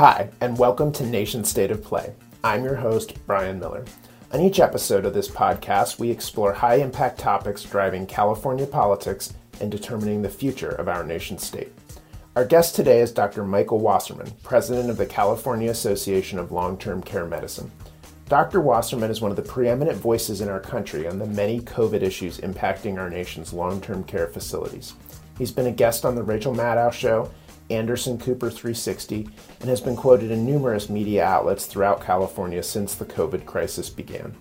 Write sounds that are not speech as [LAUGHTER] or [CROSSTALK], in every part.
Hi, and welcome to Nation State of Play. I'm your host, Brian Miller. On each episode of this podcast, we explore high impact topics driving California politics and determining the future of our nation state. Our guest today is Dr. Michael Wasserman, president of the California Association of Long Term Care Medicine. Dr. Wasserman is one of the preeminent voices in our country on the many COVID issues impacting our nation's long term care facilities. He's been a guest on The Rachel Maddow Show, Anderson Cooper 360, and has been quoted in numerous media outlets throughout California since the COVID crisis began.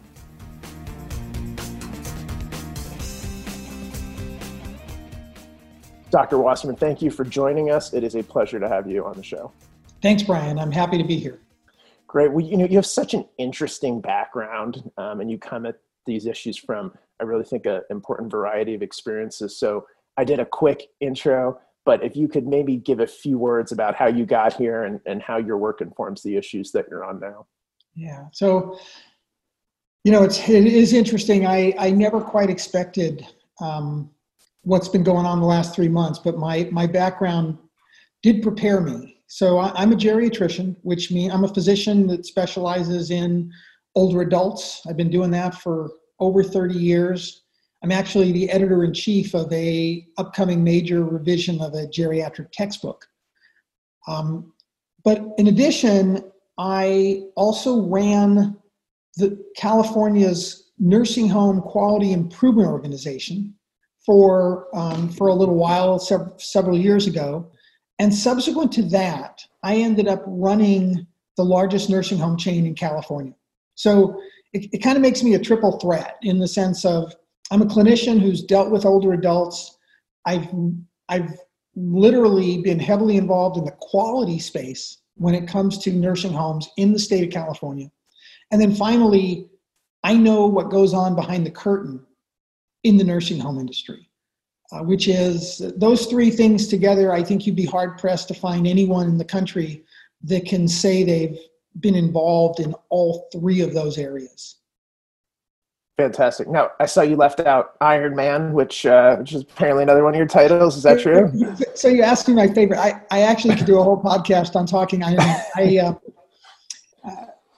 Dr. Wasserman, thank you for joining us. It is a pleasure to have you on the show. Thanks, Brian. I'm happy to be here. Great. Well, you know, you have such an interesting background, um, and you come at these issues from, I really think, an important variety of experiences. So I did a quick intro, but if you could maybe give a few words about how you got here and, and how your work informs the issues that you're on now. Yeah. So, you know, it's it is interesting. I I never quite expected um, what's been going on the last three months, but my my background did prepare me so I, am a geriatrician, which means I'm a physician that specializes in older adults. I've been doing that for over 30 years. I'm actually the editor in chief of a upcoming major revision of a geriatric textbook. Um, but in addition, I also ran the California's nursing home quality improvement organization for um, for a little while, several, several years ago. And subsequent to that, I ended up running the largest nursing home chain in California. So it, it kind of makes me a triple threat in the sense of I'm a clinician who's dealt with older adults. I've I've literally been heavily involved in the quality space when it comes to nursing homes in the state of California. And then finally, I know what goes on behind the curtain in the nursing home industry uh, which is those three things together. I think you'd be hard pressed to find anyone in the country that can say they've been involved in all three of those areas. Fantastic. Now, I saw you left out Iron Man, which uh, which is apparently another one of your titles. Is that true? So you asked me my favorite. I, I actually could do a whole podcast on talking Iron Man. I uh,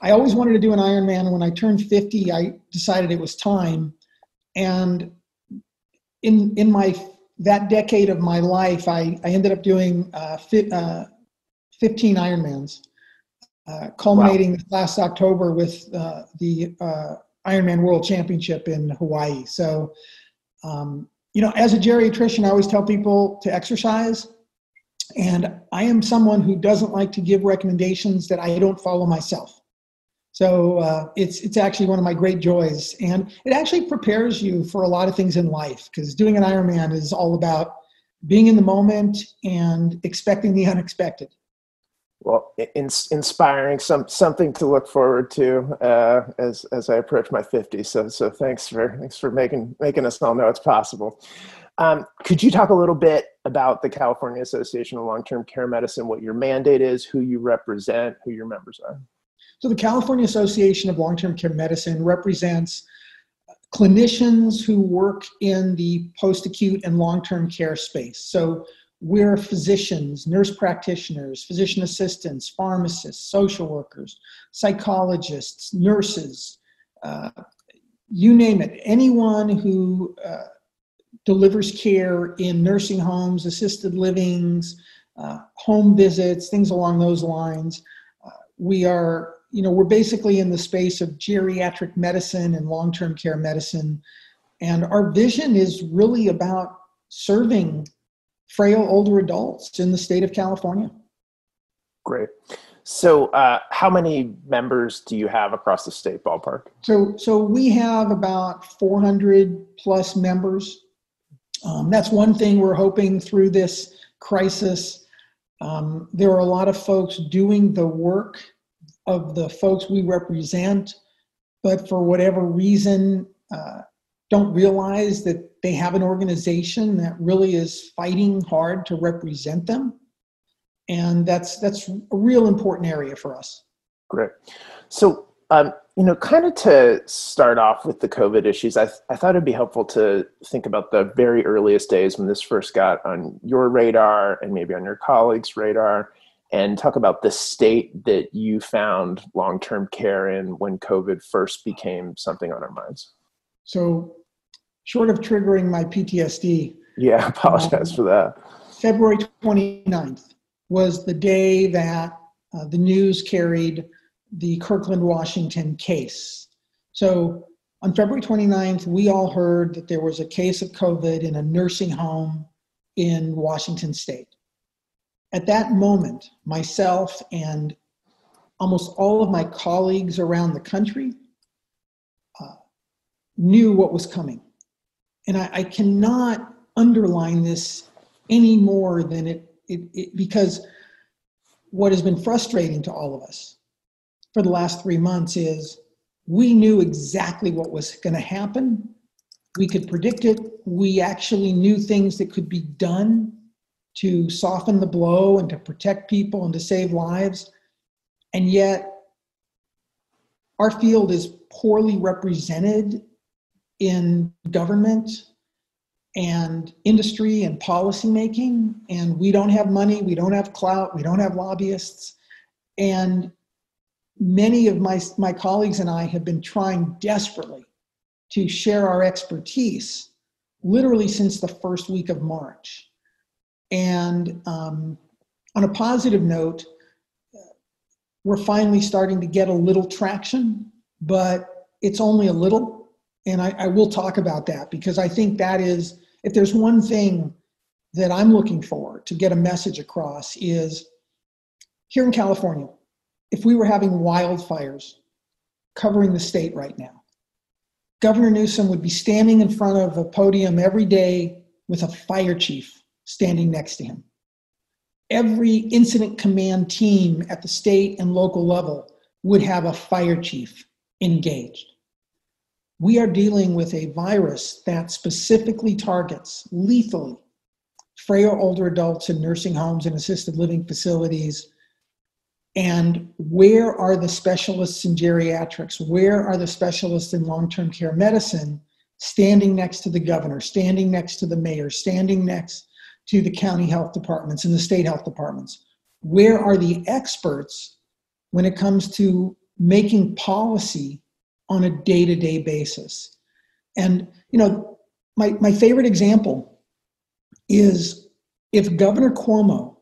I always wanted to do an Iron Man. When I turned 50, I decided it was time. And in in my that decade of my life, I, I ended up doing uh, uh, 15 Ironmans, uh, culminating wow. last October with uh, the uh, Ironman World Championship in Hawaii. So, um, you know, as a geriatrician, I always tell people to exercise. And I am someone who doesn't like to give recommendations that I don't follow myself. So uh, it's it's actually one of my great joys, and it actually prepares you for a lot of things in life because doing an Ironman is all about being in the moment and expecting the unexpected. Well, in, inspiring, some something to look forward to uh, as as I approach my 50s. So so thanks for thanks for making making us all know it's possible. Um, could you talk a little bit about the California Association of Long Term Care Medicine, what your mandate is, who you represent, who your members are? So the California Association of Long-Term Care Medicine represents clinicians who work in the post-acute and long-term care space. So we're physicians, nurse practitioners, physician assistants, pharmacists, social workers, psychologists, nurses, uh, you name it. Anyone who uh, delivers care in nursing homes, assisted livings, uh, home visits, things along those lines. Uh, we are you know, we're basically in the space of geriatric medicine and long term care medicine. And our vision is really about serving frail older adults in the state of California. Great. So, uh, how many members do you have across the state ballpark? So, so we have about 400 plus members. Um, that's one thing we're hoping through this crisis. Um, there are a lot of folks doing the work of the folks we represent, but for whatever reason, uh, don't realize that they have an organization that really is fighting hard to represent them. And that's that's a real important area for us. Great. So, um, you know, kind of to start off with the COVID issues, I, th- I thought it'd be helpful to think about the very earliest days when this first got on your radar and maybe on your colleagues' radar and talk about the state that you found long term care in when COVID first became something on our minds. So, short of triggering my PTSD. Yeah, [LAUGHS] I apologize um, for that. February 29th was the day that uh, the news carried the Kirkland, Washington case. So, on February 29th, we all heard that there was a case of COVID in a nursing home in Washington state. At that moment, myself and almost all of my colleagues around the country uh, knew what was coming. And I, I, cannot underline this any more than it, it, it, because what has been frustrating to all of us for the last three months is we knew exactly what was going to happen. We could predict it. We actually knew things that could be done to soften the blow and to protect people and to save lives. And yet, our field is poorly represented in government and industry and policy making And we don't have money, we don't have clout, we don't have lobbyists. And many of my, my colleagues and I have been trying desperately to share our expertise literally since the first week of March. And um, on a positive note, we're finally starting to get a little traction, but it's only a little. And I, I will talk about that because I think that is, if there's one thing that I'm looking for to get a message across, is here in California, if we were having wildfires covering the state right now, Governor Newsom would be standing in front of a podium every day with a fire chief standing next to him. Every incident command team at the state and local level would have a fire chief engaged. We are dealing with a virus that specifically targets lethally frail older adults in nursing homes and assisted living facilities and where are the specialists in geriatrics? Where are the specialists in long term care medicine standing next to the governor, standing next to the mayor, standing next to the county health departments and the state health departments? Where are the experts when it comes to making policy on a day to day basis? And, you know, my, my favorite example is if Governor Cuomo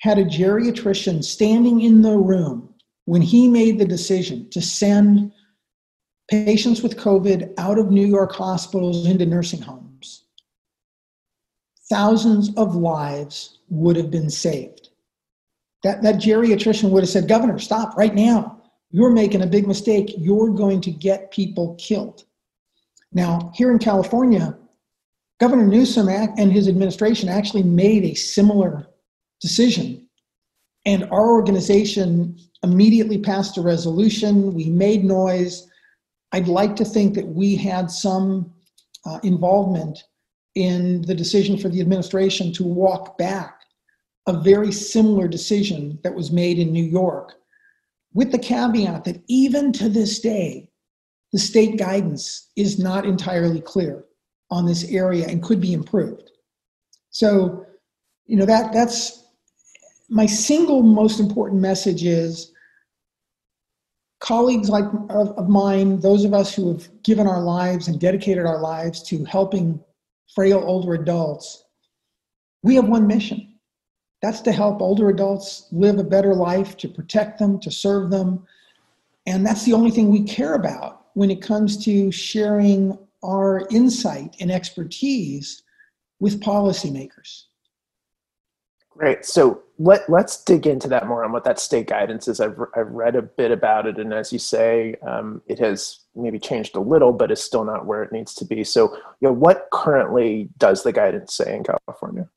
had a geriatrician standing in the room when he made the decision to send patients with COVID out of New York hospitals into nursing homes, thousands of lives would have been saved. That, that geriatrician would have said, Governor, stop right now. You're making a big mistake. You're going to get people killed. Now, here in California, Governor Newsom and his administration actually made a similar decision. And our organization immediately passed a resolution. We made noise. I'd like to think that we had some uh, involvement in the decision for the administration to walk back a very similar decision that was made in New York, with the caveat that even to this day, the state guidance is not entirely clear on this area and could be improved. So, you know, that that's my single most important message is colleagues like of, of, mine, those of us who have given our lives and dedicated our lives to helping frail older adults, we have one mission. That's to help older adults live a better life, to protect them, to serve them. And that's the only thing we care about when it comes to sharing our insight and expertise with policymakers. Great. So let let's dig into that more on what that state guidance is. I've I've read a bit about it, and as you say, um, it has maybe changed a little, but is still not where it needs to be. So, you know, what currently does the guidance say in California?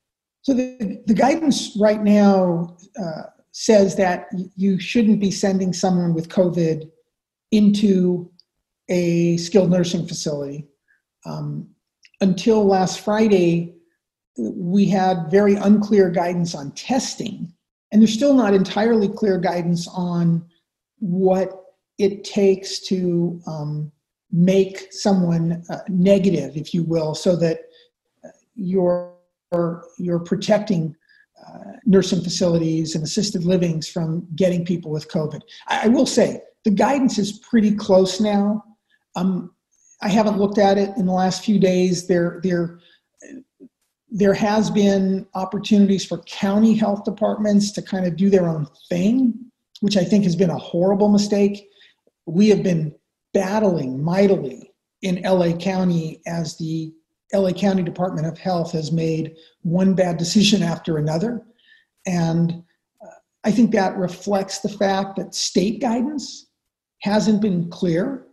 So the the guidance right now uh, says that you shouldn't be sending someone with COVID into a skilled nursing facility. Um, until last Friday, we had very unclear guidance on testing, and there's still not entirely clear guidance on what it takes to um, make someone uh, negative, if you will, so that you're you're protecting uh, nursing facilities and assisted livings from getting people with COVID. I, I, will say the guidance is pretty close now. Um, I haven't looked at it in the last few days. There, there, there has been opportunities for county health departments to kind of do their own thing, which I think has been a horrible mistake. We have been battling mightily in LA County as the LA County Department of Health has made one bad decision after another. And uh, I think that reflects the fact that state guidance hasn't been clear.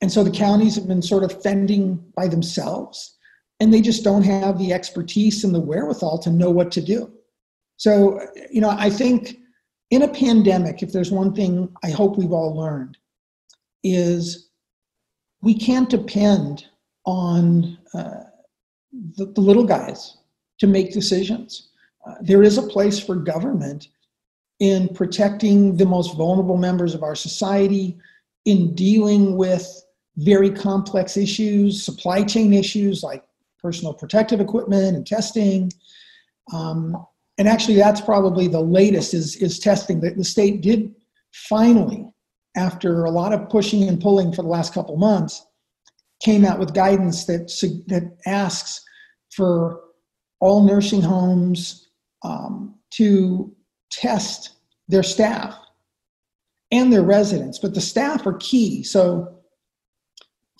And so the counties have been sort of fending by themselves, and they just don't have the expertise and the wherewithal to know what to do. So, you know, I think in a pandemic, if there's one thing I hope we've all learned, is we can't depend on uh, the, the, little guys to make decisions. Uh, there is a place for government in protecting the most vulnerable members of our society, in dealing with very complex issues, supply chain issues like personal protective equipment and testing. Um, and actually, that's probably the latest is, is testing that the state did finally, after a lot of pushing and pulling for the last couple months, came out with guidance that, that asks for all nursing homes um, to test their staff and their residents, but the staff are key. So,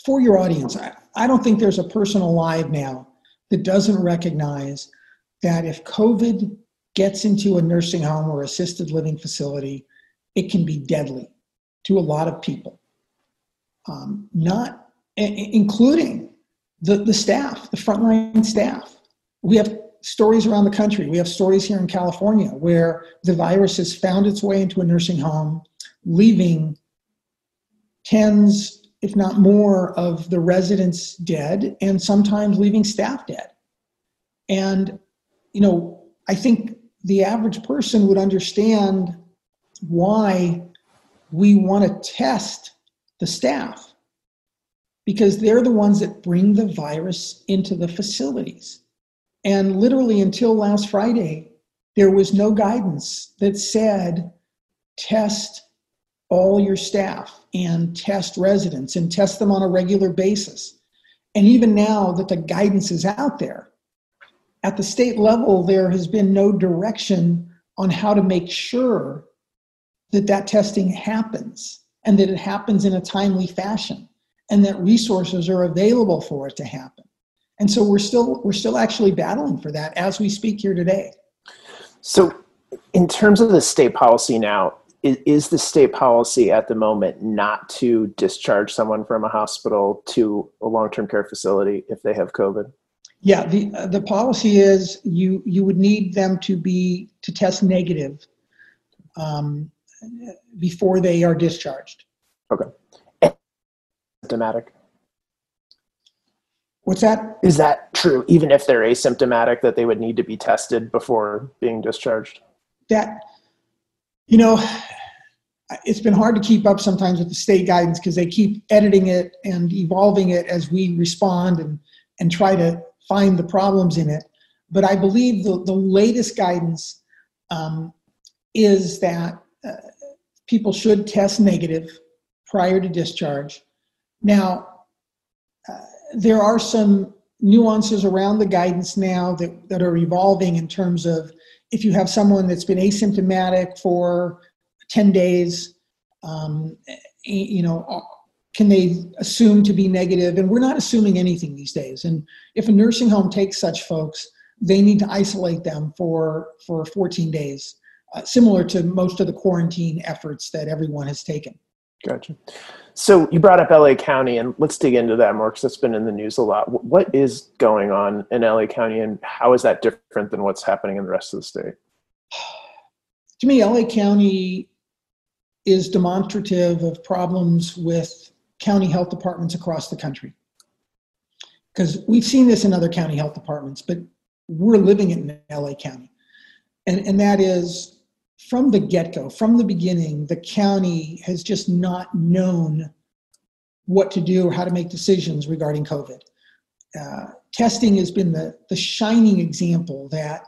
for your audience, I, I don't think there's a person alive now that doesn't recognize that if COVID gets into a nursing home or assisted living facility, it can be deadly to a lot of people. Um, not including the, the staff, the frontline staff. We have stories around the country. We have stories here in California where the virus has found its way into a nursing home, leaving tens, if not more, of the residents dead, and sometimes leaving staff dead. And, you know, I think the average person would understand why we want to test the staff because they're the ones that bring the virus into the facilities. And literally until last Friday, there was no guidance that said test all your staff and test residents and test them on a regular basis. And even now that the guidance is out there, at the state level, there has been no direction on how to make sure that that testing happens and that it happens in a timely fashion and that resources are available for it to happen. And so we're still we're still actually battling for that as we speak here today. So in terms of the state policy now, is, is the state policy at the moment not to discharge someone from a hospital to a long-term care facility if they have COVID? Yeah, the uh, the policy is you you would need them to be to test negative um, before they are discharged. Okay symptomatic? What's that? Is that true, even if they're asymptomatic, that they would need to be tested before being discharged? That, you know, it's been hard to keep up sometimes with the state guidance because they keep editing it and evolving it as we respond and, and try to find the problems in it. But I believe the, the latest guidance um, is that uh, people should test negative prior to discharge now, uh, there are some nuances around the guidance now that, that are evolving in terms of if you have someone that's been asymptomatic for 10 days, um, you know, uh, can they assume to be negative? And we're not assuming anything these days. And if a nursing home takes such folks, they need to isolate them for, for 14 days, uh, similar to most of the quarantine efforts that everyone has taken. Gotcha. So you brought up LA County, and let's dig into that more because it's been in the news a lot. What is going on in LA County, and how is that different than what's happening in the rest of the state? [SIGHS] To me, LA County is demonstrative of problems with county health departments across the country. Because we've seen this in other county health departments, but we're living it in LA County. And, and that is from the get go, from the beginning, the county has just not known what to do or how to make decisions regarding COVID. Uh, testing has been the, the shining example that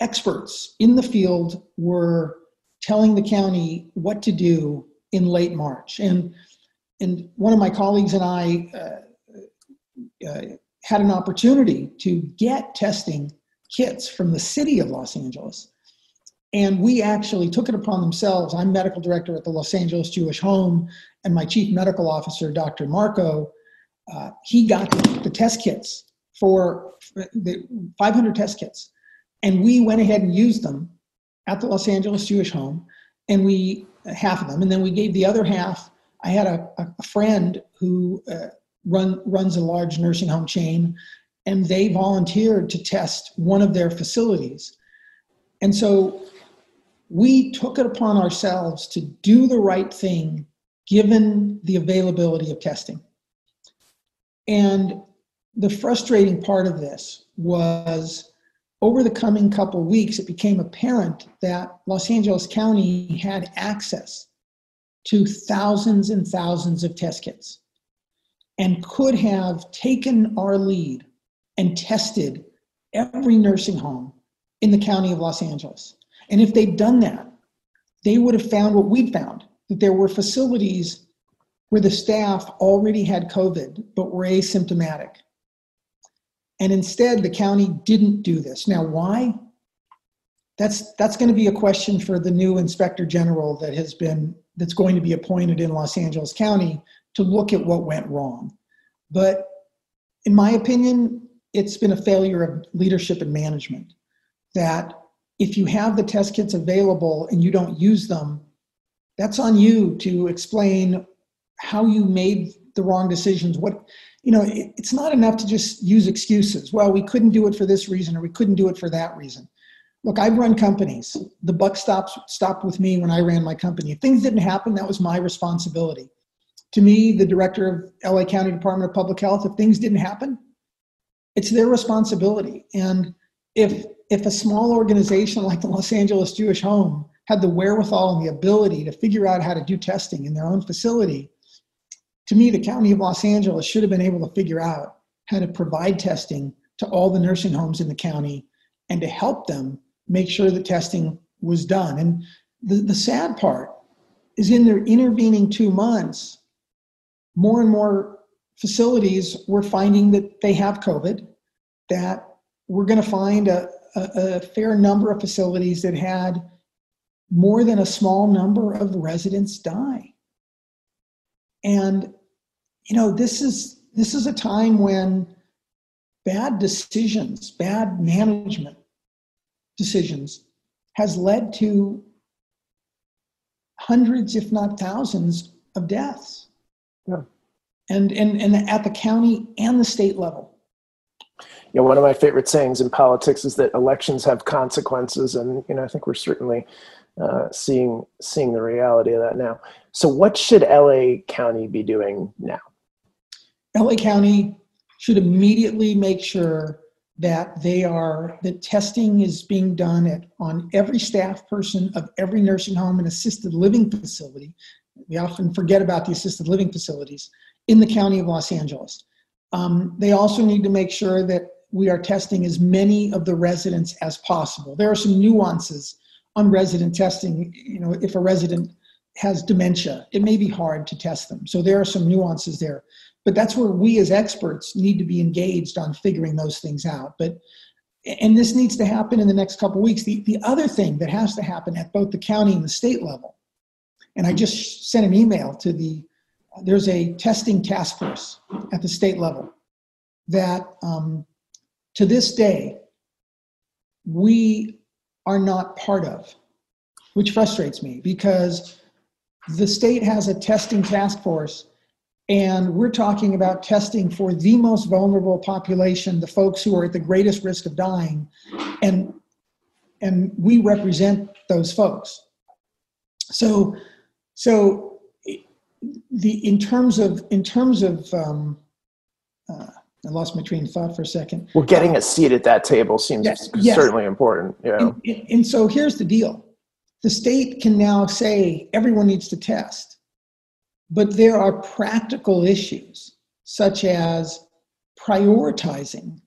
experts in the field were telling the county what to do in late March. And, and one of my colleagues and I uh, uh, had an opportunity to get testing kits from the city of Los Angeles. And we actually took it upon themselves. I'm medical director at the Los Angeles Jewish Home, and my chief medical officer, Dr. Marco, uh, he got the, test kits for the 500 test kits. And we went ahead and used them at the Los Angeles Jewish Home, and we half of them, and then we gave the other half. I had a, a friend who uh, run runs a large nursing home chain, and they volunteered to test one of their facilities, and so we took it upon ourselves to do the right thing given the availability of testing. And the frustrating part of this was over the coming couple weeks, it became apparent that Los Angeles County had access to thousands and thousands of test kits and could have taken our lead and tested every nursing home in the county of Los Angeles. And if they'd done that, they would have found what we'd found that there were facilities where the staff already had COVID but were asymptomatic. And instead, the county didn't do this. Now, why? That's, that's going to be a question for the new inspector general that has been that's going to be appointed in Los Angeles County to look at what went wrong. But in my opinion, it's been a failure of leadership and management that if you have the test kits available and you don't use them, that's on you to explain how you made the wrong decisions. What you know, it, it's not enough to just use excuses. Well, we couldn't do it for this reason or we couldn't do it for that reason. Look, I've run companies. The buck stops stopped with me when I ran my company. If things didn't happen, that was my responsibility. To me, the director of LA County Department of Public Health, if things didn't happen, it's their responsibility. And if if a small organization like the Los Angeles Jewish Home had the wherewithal and the ability to figure out how to do testing in their own facility, to me, the County of Los Angeles should have been able to figure out how to provide testing to all the nursing homes in the county and to help them make sure the testing was done. And the, the sad part is in their intervening two months, more and more facilities were finding that they have COVID, that we're going to find a, a, a fair number of facilities that had more than a small number of residents die. And you know, this is this is a time when bad decisions, bad management decisions has led to hundreds, if not thousands, of deaths. Yeah. And, and, and at the county and the state level. You know, one of my favorite sayings in politics is that elections have consequences, and you know, I think we're certainly uh, seeing seeing the reality of that now. So, what should LA County be doing now? LA County should immediately make sure that they are that testing is being done at, on every staff person of every nursing home and assisted living facility. We often forget about the assisted living facilities in the county of Los Angeles. Um, they also need to make sure that we are testing as many of the residents as possible. There are some nuances on resident testing. You know, if a resident has dementia, it may be hard to test them. So there are some nuances there. But that's where we as experts need to be engaged on figuring those things out. But and this needs to happen in the next couple weeks. The, the other thing that has to happen at both the county and the state level, and I just sent an email to the, there's a testing task force at the state level that um, to this day, we are not part of, which frustrates me because the state has a testing task force and we're talking about testing for the most vulnerable population, the folks who are at the greatest risk of dying. And, and we represent those folks. So, so the, in terms of, in terms of, um, uh, I lost my train of thought for a second. Well, getting a seat at that table seems yes, certainly yes. important. Yeah. And, and so here's the deal. The state can now say everyone needs to test but there are practical issues, such as prioritizing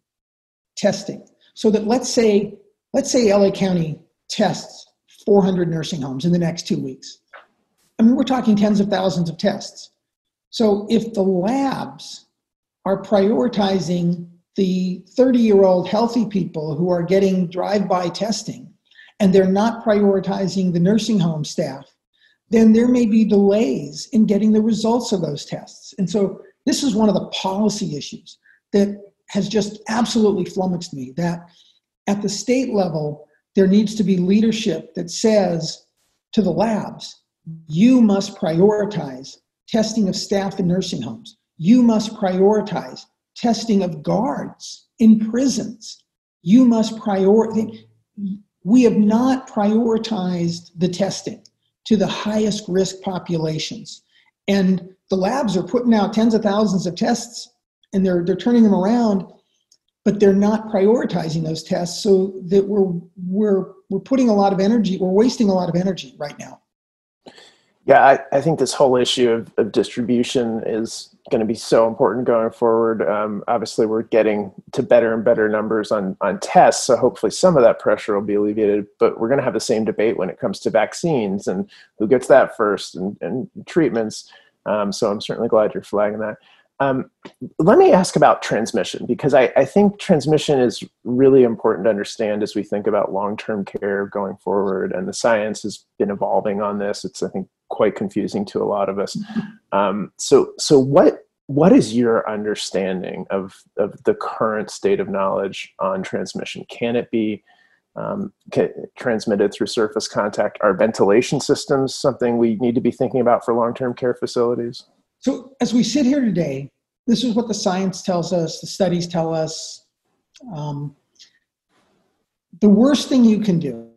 testing. So that let's say let's say LA County tests 400 nursing homes in the next two weeks. I mean, we're talking tens of thousands of tests. So if the labs are prioritizing the 30 year old healthy people who are getting drive by testing and they're not prioritizing the nursing home staff, then there may be delays in getting the results of those tests. And so this is one of the policy issues that has just absolutely flummoxed me that at the state level, there needs to be leadership that says to the labs, you must prioritize testing of staff in nursing homes. You must prioritize testing of guards in prisons. You must prioritize. We have not prioritized the testing to the highest risk populations. And the labs are putting out tens of thousands of tests and they're, they're turning them around, but they're not prioritizing those tests so that we're, we're, we're putting a lot of energy, we're wasting a lot of energy right now. Yeah, I, I think this whole issue of, of distribution is going to be so important going forward. Um, obviously, we're getting to better and better numbers on on tests, so hopefully some of that pressure will be alleviated. But we're going to have the same debate when it comes to vaccines and who gets that first and, and treatments. Um, so I'm certainly glad you're flagging that. Um, let me ask about transmission because I, I, think transmission is really important to understand as we think about long-term care going forward. And the science has been evolving on this. It's I think quite confusing to a lot of us. Um, so so what what is your understanding of of the current state of knowledge on transmission? Can it be um, transmitted through surface contact? Are ventilation systems something we need to be thinking about for long-term care facilities? So, as we sit here today, this is what the science tells us, the studies tell us. Um, the worst thing you can do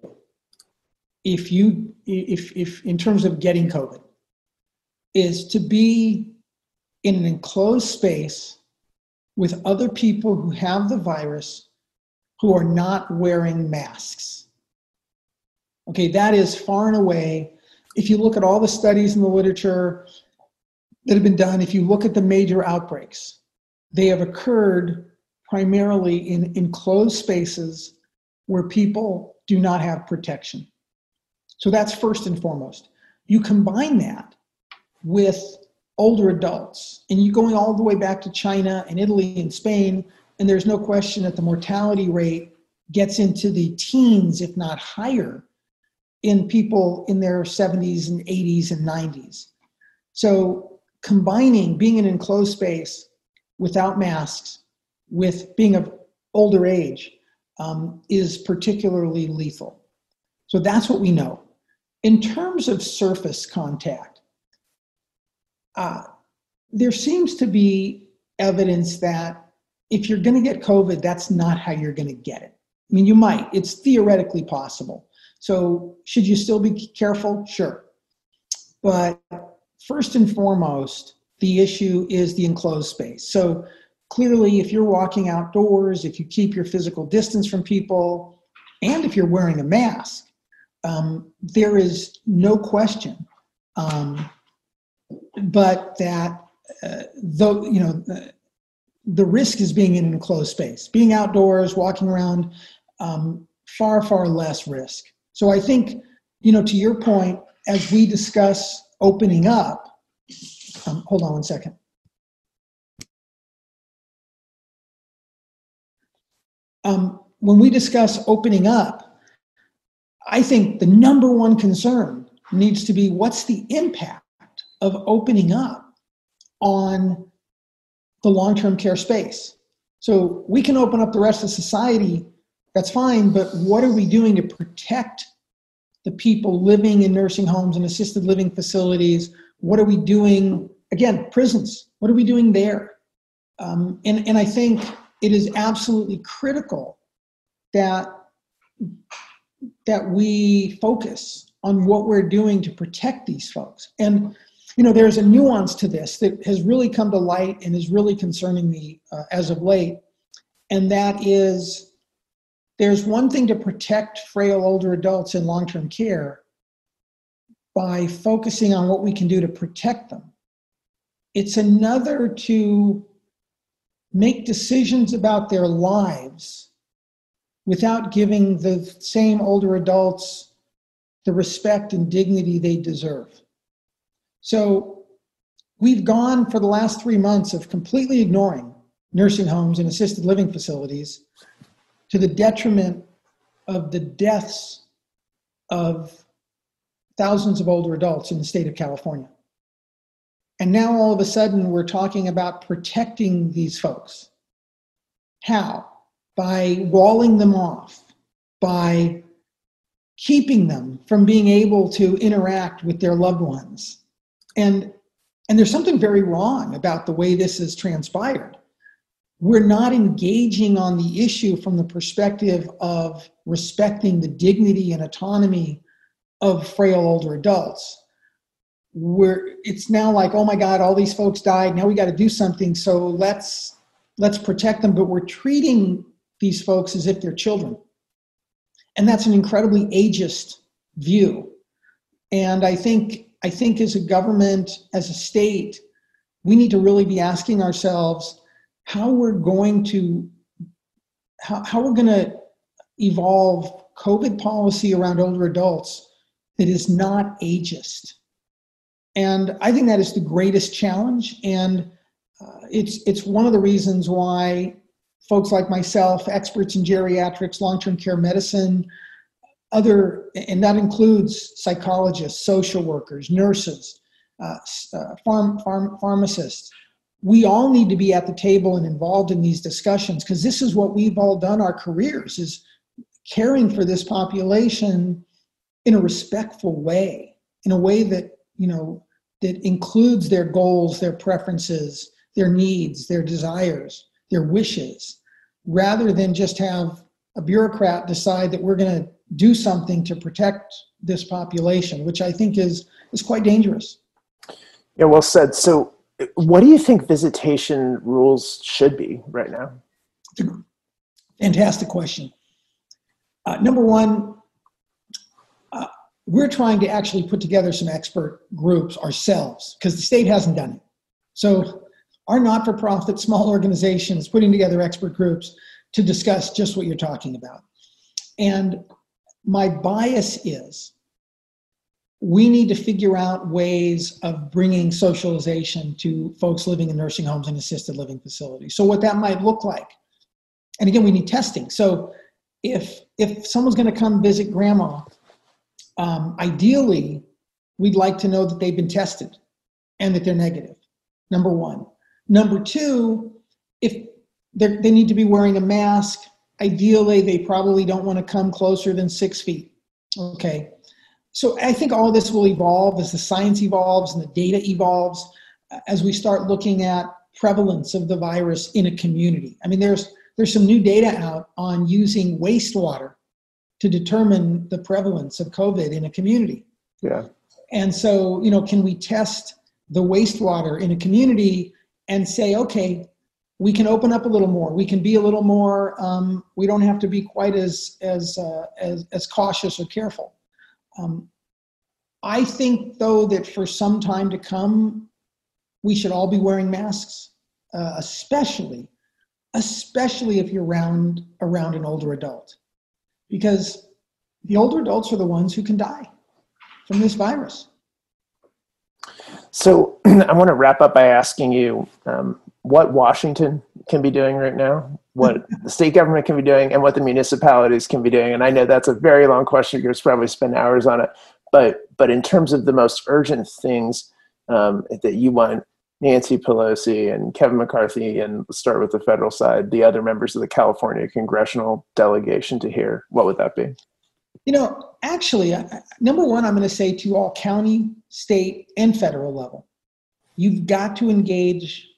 if you if if in terms of getting covid is to be in an enclosed space with other people who have the virus who are not wearing masks okay that is far and away if you look at all the studies in the literature that have been done, if you look at the major outbreaks, they have occurred primarily in enclosed spaces where people do not have protection. So that's first and foremost. You combine that with older adults, and you're going all the way back to China and Italy and Spain, and there's no question that the mortality rate gets into the teens, if not higher, in people in their 70s and 80s and 90s. So combining being in an enclosed space without masks with being of older age um, is particularly lethal. So that's what we know. In terms of surface contact, uh, there seems to be evidence that if you're going to get COVID, that's not how you're going to get it. I mean, you might, it's theoretically possible. So, should you still be careful? Sure. But first and foremost, the issue is the enclosed space. So clearly, if you're walking outdoors, if you keep your physical distance from people, and if you're wearing a mask, um, there is no question um, but that uh, though you know the, the, risk is being in an enclosed space being outdoors walking around um, far far less risk so i think you know to your point as we discuss opening up, um, hold on one second. Um, when we discuss opening up, I think the number one concern needs to be what's the impact of opening up on the long term care space. So we can open up the rest of society, that's fine, but what are we doing to protect the people living in nursing homes and assisted living facilities. What are we doing? Again, prisons. What are we doing there? Um, and, and I think it is absolutely critical that that we focus on what we're doing to protect these folks. And you know, there's a nuance to this that has really come to light and is really concerning me uh, as of late, and that is there's one thing to protect frail older adults in long term care by focusing on what we can do to protect them. It's another to make decisions about their lives without giving the same older adults the respect and dignity they deserve. So we've gone for the last three months of completely ignoring nursing homes and assisted living facilities to the detriment of the deaths of thousands of older adults in the state of California. And now all of a sudden we're talking about protecting these folks. How? By walling them off, by keeping them from being able to interact with their loved ones. And, and there's something very wrong about the way this has transpired. We're not engaging on the issue from the perspective of respecting the dignity and autonomy of frail older adults. Where it's now like, oh my God, all these folks died. Now we got to do something. So let's let's protect them. But we're treating these folks as if they're children. And that's an incredibly ageist view. And I think I think as a government, as a state, we need to really be asking ourselves how we're going to how, how we're going to evolve COVID policy around older adults that is not ageist. And I think that is the greatest challenge. And uh, it's, it's one of the reasons why folks like myself, experts in geriatrics, long term care medicine, other, and that includes psychologists, social workers, nurses, uh, uh, farm, farm, pharmacists. We all need to be at the table and involved in these discussions because this is what we've all done our careers is caring for this population in a respectful way, in a way that, you know, that includes their goals, their preferences, their needs, their desires, their wishes, rather than just have a bureaucrat decide that we're going to do something to protect this population, which I think is is quite dangerous. Yeah, well said. So, what do you think visitation rules should be right now? Fantastic question. Uh, number one, uh, we're trying to actually put together some expert groups ourselves because the state hasn't done it. So, our not for profit small organizations putting together expert groups to discuss just what you're talking about. And my bias is we need to figure out ways of bringing socialization to folks living in nursing homes and assisted living facilities. So, what that might look like. And again, we need testing. So, if if someone's going to come visit grandma, um, ideally, we'd like to know that they've been tested and that they're negative. Number one. Number two, if they need to be wearing a mask ideally they probably don't want to come closer than six feet. Okay. So i think all this will evolve as the science evolves and the data evolves uh, as we start looking at prevalence of the virus in a community. I mean there's there's some new data out on using wastewater to determine the prevalence of covid in a community. Yeah. And so you know can we test the wastewater in a community and say okay we can open up a little more. We can be a little more. Um, we don't have to be quite as as uh, as, as cautious or careful. Um, I think, though, that for some time to come, we should all be wearing masks, uh, especially, especially if you're around around an older adult, because the older adults are the ones who can die from this virus. So [CLEARS THROAT] I want to wrap up by asking you um, what Washington can be doing right now, what [LAUGHS] the state government can be doing, and what the municipalities can be doing. And I know that's a very long question. You're probably spend hours on it, but but in terms of the most urgent things um, that you want Nancy Pelosi and Kevin McCarthy, and start with the federal side, the other members of the California congressional delegation to hear, what would that be? You know, actually, number one, I'm going to say to all county, state, and federal level, you've got to engage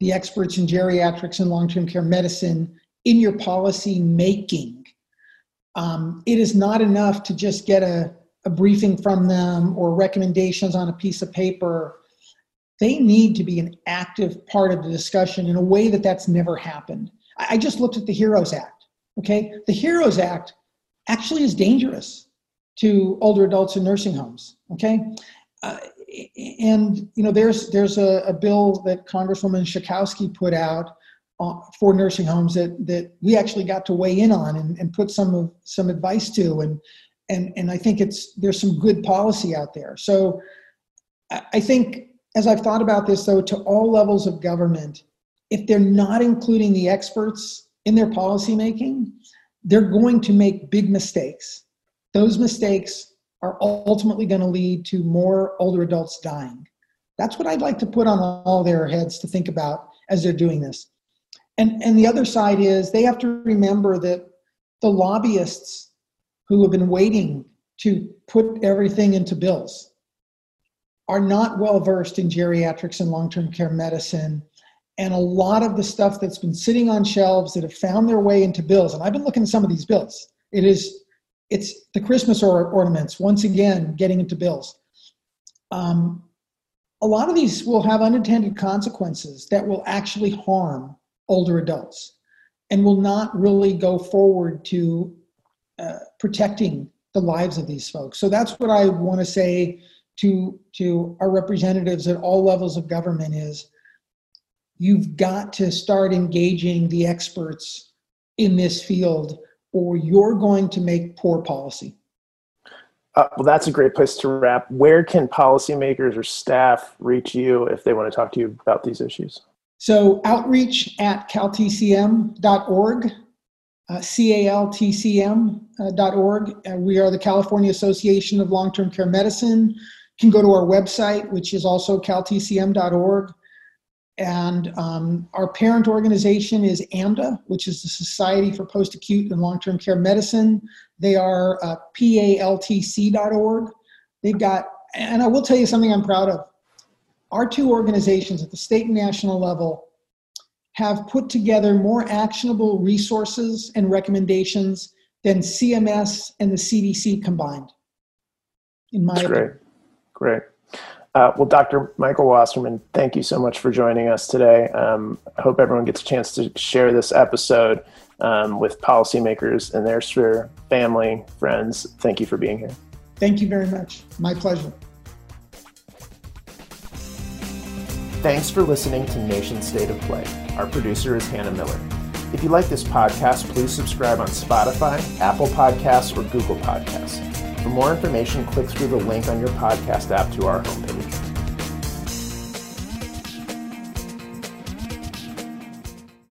the experts in geriatrics and long term care medicine in your policy making. Um, it is not enough to just get a, a briefing from them or recommendations on a piece of paper. They need to be an active part of the discussion in a way that that's never happened. I just looked at the HEROES Act. Okay, the HEROES Act actually is dangerous to older adults in nursing homes. Okay, uh, and you know there's there's a, a, bill that Congresswoman Schakowsky put out uh, for nursing homes that that we actually got to weigh in on and, and put some of some advice to and and and I think it's there's some good policy out there. So I think as I've thought about this though, to all levels of government, if they're not including the experts in their policymaking, they're going to make big mistakes. Those mistakes are ultimately going to lead to more older adults dying. That's what I'd like to put on all their heads to think about as they're doing this. And, and the other side is they have to remember that the lobbyists who have been waiting to put everything into bills are not well versed in geriatrics and long term care medicine. And a lot of the stuff that's been sitting on shelves that have found their way into bills, and I've been looking at some of these bills, it is it's the Christmas or- ornaments once again getting into bills. Um, a lot of these will have unintended consequences that will actually harm older adults and will not really go forward to uh, protecting the lives of these folks. So that's what I want to say to to our representatives at all levels of government is you've got to start engaging the experts in this field or you're going to make poor policy? Uh, well that's a great place to wrap. Where can policymakers or staff reach you if they want to talk to you about these issues? So outreach at caltcm.org uh, caltcm.org uh, we are the california association of long-term care medicine. You can go to our website, which is also caltcm.org. And um, our parent organization is AMDA, which is the Society for Post Acute and Long Term Care Medicine. They are uh, paltc.org. They've got, and I will tell you something I'm proud of. Our two organizations at the state and national level have put together more actionable resources and recommendations than CMS and the CDC combined. In my That's opinion. great. Great. Uh, well, Dr. Michael Wasserman, thank you so much for joining us today. Um, I hope everyone gets a chance to share this episode um, with policymakers and their sphere, family, friends. Thank you for being here. Thank you very much. My pleasure. Thanks for listening to Nation State of Play. Our producer is Hannah Miller. If you like this podcast, please subscribe on Spotify, Apple Podcasts, or Google Podcasts. For more information, click through the link on your podcast app to our homepage.